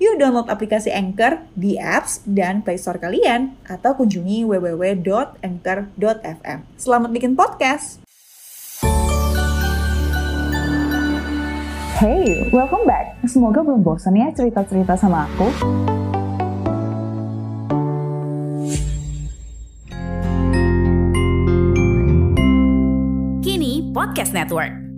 Yuk download aplikasi Anchor di apps dan Play Store kalian atau kunjungi www.anchor.fm. Selamat bikin podcast. Hey, welcome back. Semoga belum bosan ya cerita-cerita sama aku. Kini Podcast Network.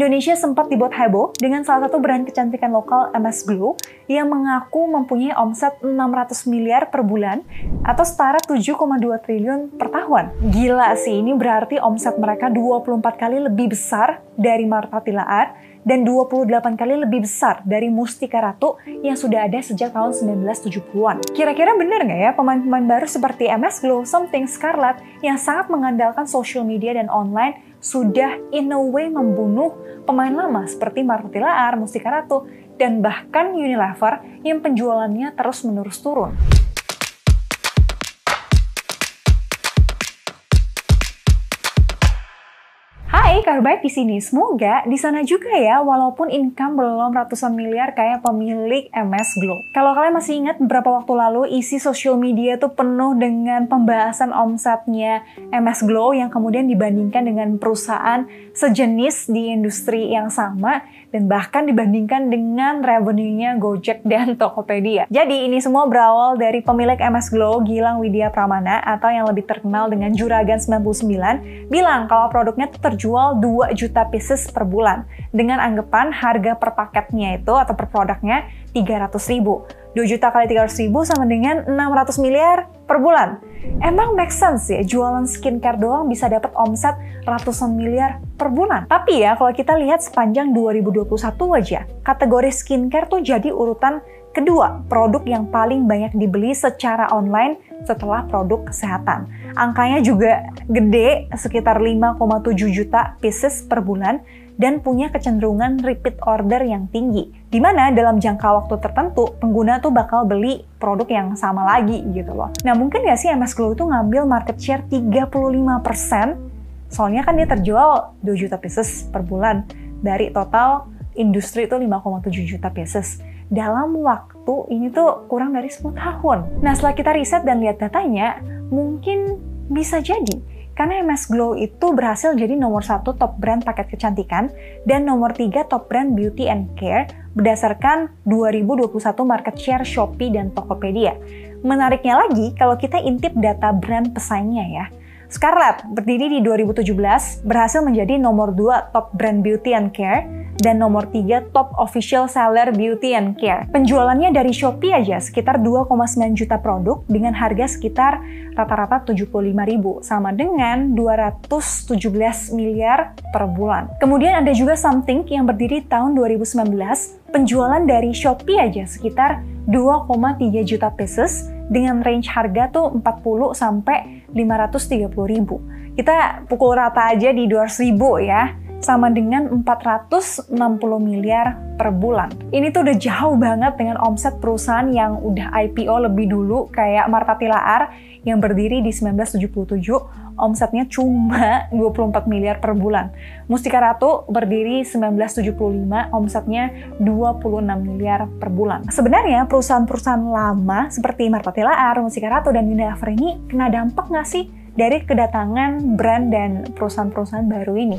Indonesia sempat dibuat heboh dengan salah satu brand kecantikan lokal MS Glow yang mengaku mempunyai omset 600 miliar per bulan atau setara 7,2 triliun per tahun. Gila sih, ini berarti omset mereka 24 kali lebih besar dari Marta Tilaar dan 28 kali lebih besar dari Mustika Ratu yang sudah ada sejak tahun 1970-an. Kira-kira bener nggak ya pemain-pemain baru seperti MS Glow, Something, Scarlett yang sangat mengandalkan social media dan online sudah in a way membunuh pemain lama seperti Marta Tilaar, Mustika Ratu, dan bahkan Unilever yang penjualannya terus-menerus turun. Kabar di sini. Semoga di sana juga ya, walaupun income belum ratusan miliar kayak pemilik MS Glow. Kalau kalian masih ingat beberapa waktu lalu isi social media tuh penuh dengan pembahasan omsetnya MS Glow yang kemudian dibandingkan dengan perusahaan sejenis di industri yang sama dan bahkan dibandingkan dengan revenue-nya Gojek dan Tokopedia. Jadi ini semua berawal dari pemilik MS Glow, Gilang Widya Pramana atau yang lebih terkenal dengan Juragan 99, bilang kalau produknya terjual 2 juta pieces per bulan dengan anggapan harga per paketnya itu atau per produknya 300 ribu. 2 juta kali 300 ribu sama dengan 600 miliar per bulan. Emang make sense ya jualan skincare doang bisa dapat omset ratusan miliar per bulan. Tapi ya kalau kita lihat sepanjang 2021 aja, kategori skincare tuh jadi urutan kedua produk yang paling banyak dibeli secara online setelah produk kesehatan. Angkanya juga gede, sekitar 5,7 juta pieces per bulan dan punya kecenderungan repeat order yang tinggi. Di mana dalam jangka waktu tertentu, pengguna tuh bakal beli produk yang sama lagi gitu loh. Nah mungkin gak sih MS Glow itu ngambil market share 35%, soalnya kan dia terjual 2 juta pieces per bulan dari total industri itu 5,7 juta pieces dalam waktu ini tuh kurang dari 10 tahun. Nah setelah kita riset dan lihat datanya, mungkin bisa jadi karena MS Glow itu berhasil jadi nomor satu top brand paket kecantikan dan nomor tiga top brand beauty and care berdasarkan 2021 market share Shopee dan Tokopedia. Menariknya lagi, kalau kita intip data brand pesaingnya ya, Scarlett berdiri di 2017 berhasil menjadi nomor 2 top brand beauty and care dan nomor 3 top official seller beauty and care. Penjualannya dari Shopee aja sekitar 2,9 juta produk dengan harga sekitar rata-rata 75 ribu sama dengan 217 miliar per bulan. Kemudian ada juga Something yang berdiri tahun 2019 penjualan dari Shopee aja sekitar 2,3 juta pieces dengan range harga tuh 40 sampai 530 ribu. Kita pukul rata aja di 200 ribu ya sama dengan 460 miliar per bulan. Ini tuh udah jauh banget dengan omset perusahaan yang udah IPO lebih dulu kayak Marta Tilaar yang berdiri di 1977 omsetnya cuma 24 miliar per bulan. Mustika Ratu berdiri 1975 omsetnya 26 miliar per bulan. Sebenarnya perusahaan-perusahaan lama seperti Marta Tilaar, Mustika Ratu, dan Unilever ini kena dampak nggak sih dari kedatangan brand dan perusahaan-perusahaan baru ini?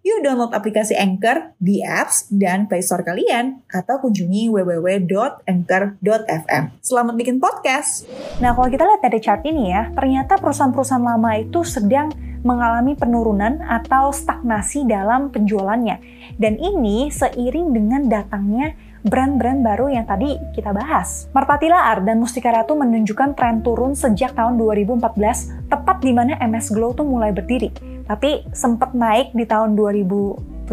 Yuk download aplikasi Anchor di apps dan Play Store kalian atau kunjungi www.anchor.fm. Selamat bikin podcast. Nah, kalau kita lihat dari chart ini ya, ternyata perusahaan-perusahaan lama itu sedang mengalami penurunan atau stagnasi dalam penjualannya. Dan ini seiring dengan datangnya brand-brand baru yang tadi kita bahas. Martatila Art dan Mustika Ratu menunjukkan tren turun sejak tahun 2014, tepat di mana MS Glow tuh mulai berdiri. Tapi sempat naik di tahun 2017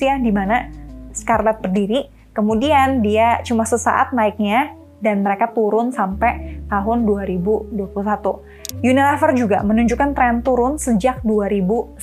ya, di mana Scarlett berdiri. Kemudian dia cuma sesaat naiknya dan mereka turun sampai tahun 2021. Unilever juga menunjukkan tren turun sejak 2019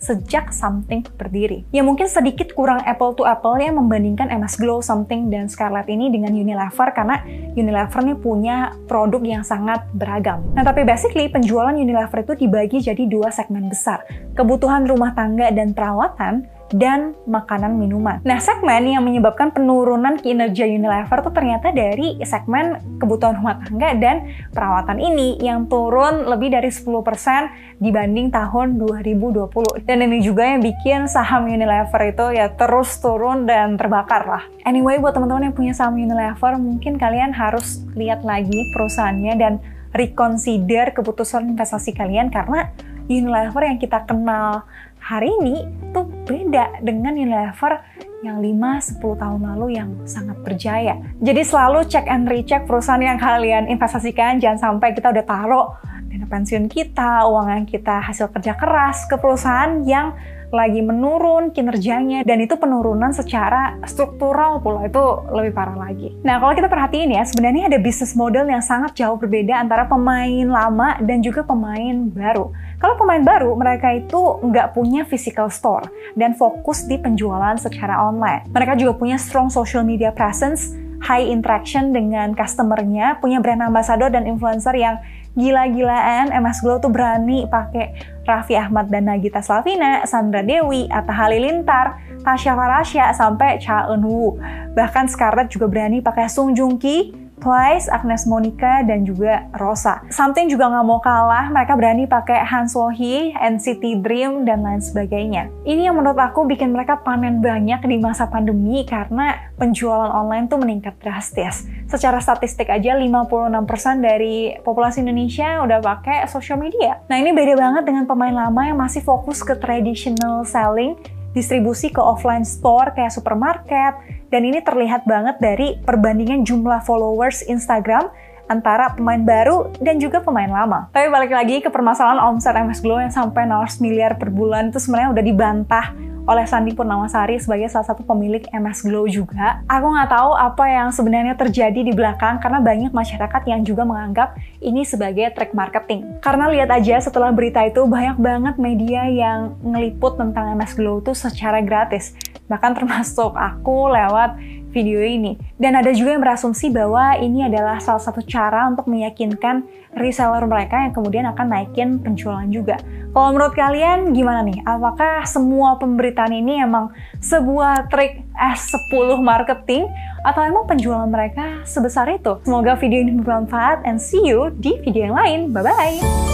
sejak Something berdiri. Ya mungkin sedikit kurang apple to apple ya membandingkan MS Glow, Something, dan Scarlett ini dengan Unilever karena Unilever nih punya produk yang sangat beragam. Nah tapi basically penjualan Unilever itu dibagi jadi dua segmen besar. Kebutuhan rumah tangga dan perawatan dan makanan minuman. Nah, segmen yang menyebabkan penurunan kinerja Unilever tuh ternyata dari segmen kebutuhan rumah tangga dan perawatan ini yang turun lebih dari 10% dibanding tahun 2020. Dan ini juga yang bikin saham Unilever itu ya terus turun dan terbakar lah. Anyway, buat teman-teman yang punya saham Unilever, mungkin kalian harus lihat lagi perusahaannya dan reconsider keputusan investasi kalian karena Unilever yang kita kenal hari ini tuh beda dengan Unilever yang 5-10 tahun lalu yang sangat berjaya. Jadi selalu cek and recheck perusahaan yang kalian investasikan, jangan sampai kita udah taruh dana pensiun kita, uang yang kita hasil kerja keras ke perusahaan yang lagi menurun kinerjanya dan itu penurunan secara struktural pula itu lebih parah lagi. Nah kalau kita perhatiin ya sebenarnya ada bisnis model yang sangat jauh berbeda antara pemain lama dan juga pemain baru. Kalau pemain baru mereka itu nggak punya physical store dan fokus di penjualan secara online. Mereka juga punya strong social media presence high interaction dengan customernya, punya brand ambassador dan influencer yang gila-gilaan. MS Glow tuh berani pakai Raffi Ahmad dan Nagita Slavina, Sandra Dewi, Atta Halilintar, Tasya Farasya, sampai Cha Eun Woo. Bahkan Scarlett juga berani pakai Sung Joong Ki, Twice, Agnes Monica, dan juga Rosa. Something juga nggak mau kalah, mereka berani pakai Han So Hee, NCT Dream, dan lain sebagainya. Ini yang menurut aku bikin mereka panen banyak di masa pandemi karena penjualan online tuh meningkat drastis. Secara statistik aja 56% dari populasi Indonesia udah pakai social media. Nah ini beda banget dengan pemain lama yang masih fokus ke traditional selling distribusi ke offline store kayak supermarket, dan ini terlihat banget dari perbandingan jumlah followers Instagram antara pemain baru dan juga pemain lama. Tapi balik lagi ke permasalahan omset MS Glow yang sampai 0 miliar per bulan itu sebenarnya udah dibantah oleh Sandi Purnamasari sebagai salah satu pemilik MS Glow juga. Aku nggak tahu apa yang sebenarnya terjadi di belakang karena banyak masyarakat yang juga menganggap ini sebagai track marketing. Karena lihat aja setelah berita itu banyak banget media yang ngeliput tentang MS Glow itu secara gratis. Bahkan termasuk aku lewat video ini. Dan ada juga yang berasumsi bahwa ini adalah salah satu cara untuk meyakinkan reseller mereka yang kemudian akan naikin penjualan juga. Kalau menurut kalian gimana nih? Apakah semua pemberitaan ini emang sebuah trik S10 marketing atau emang penjualan mereka sebesar itu? Semoga video ini bermanfaat and see you di video yang lain. Bye-bye!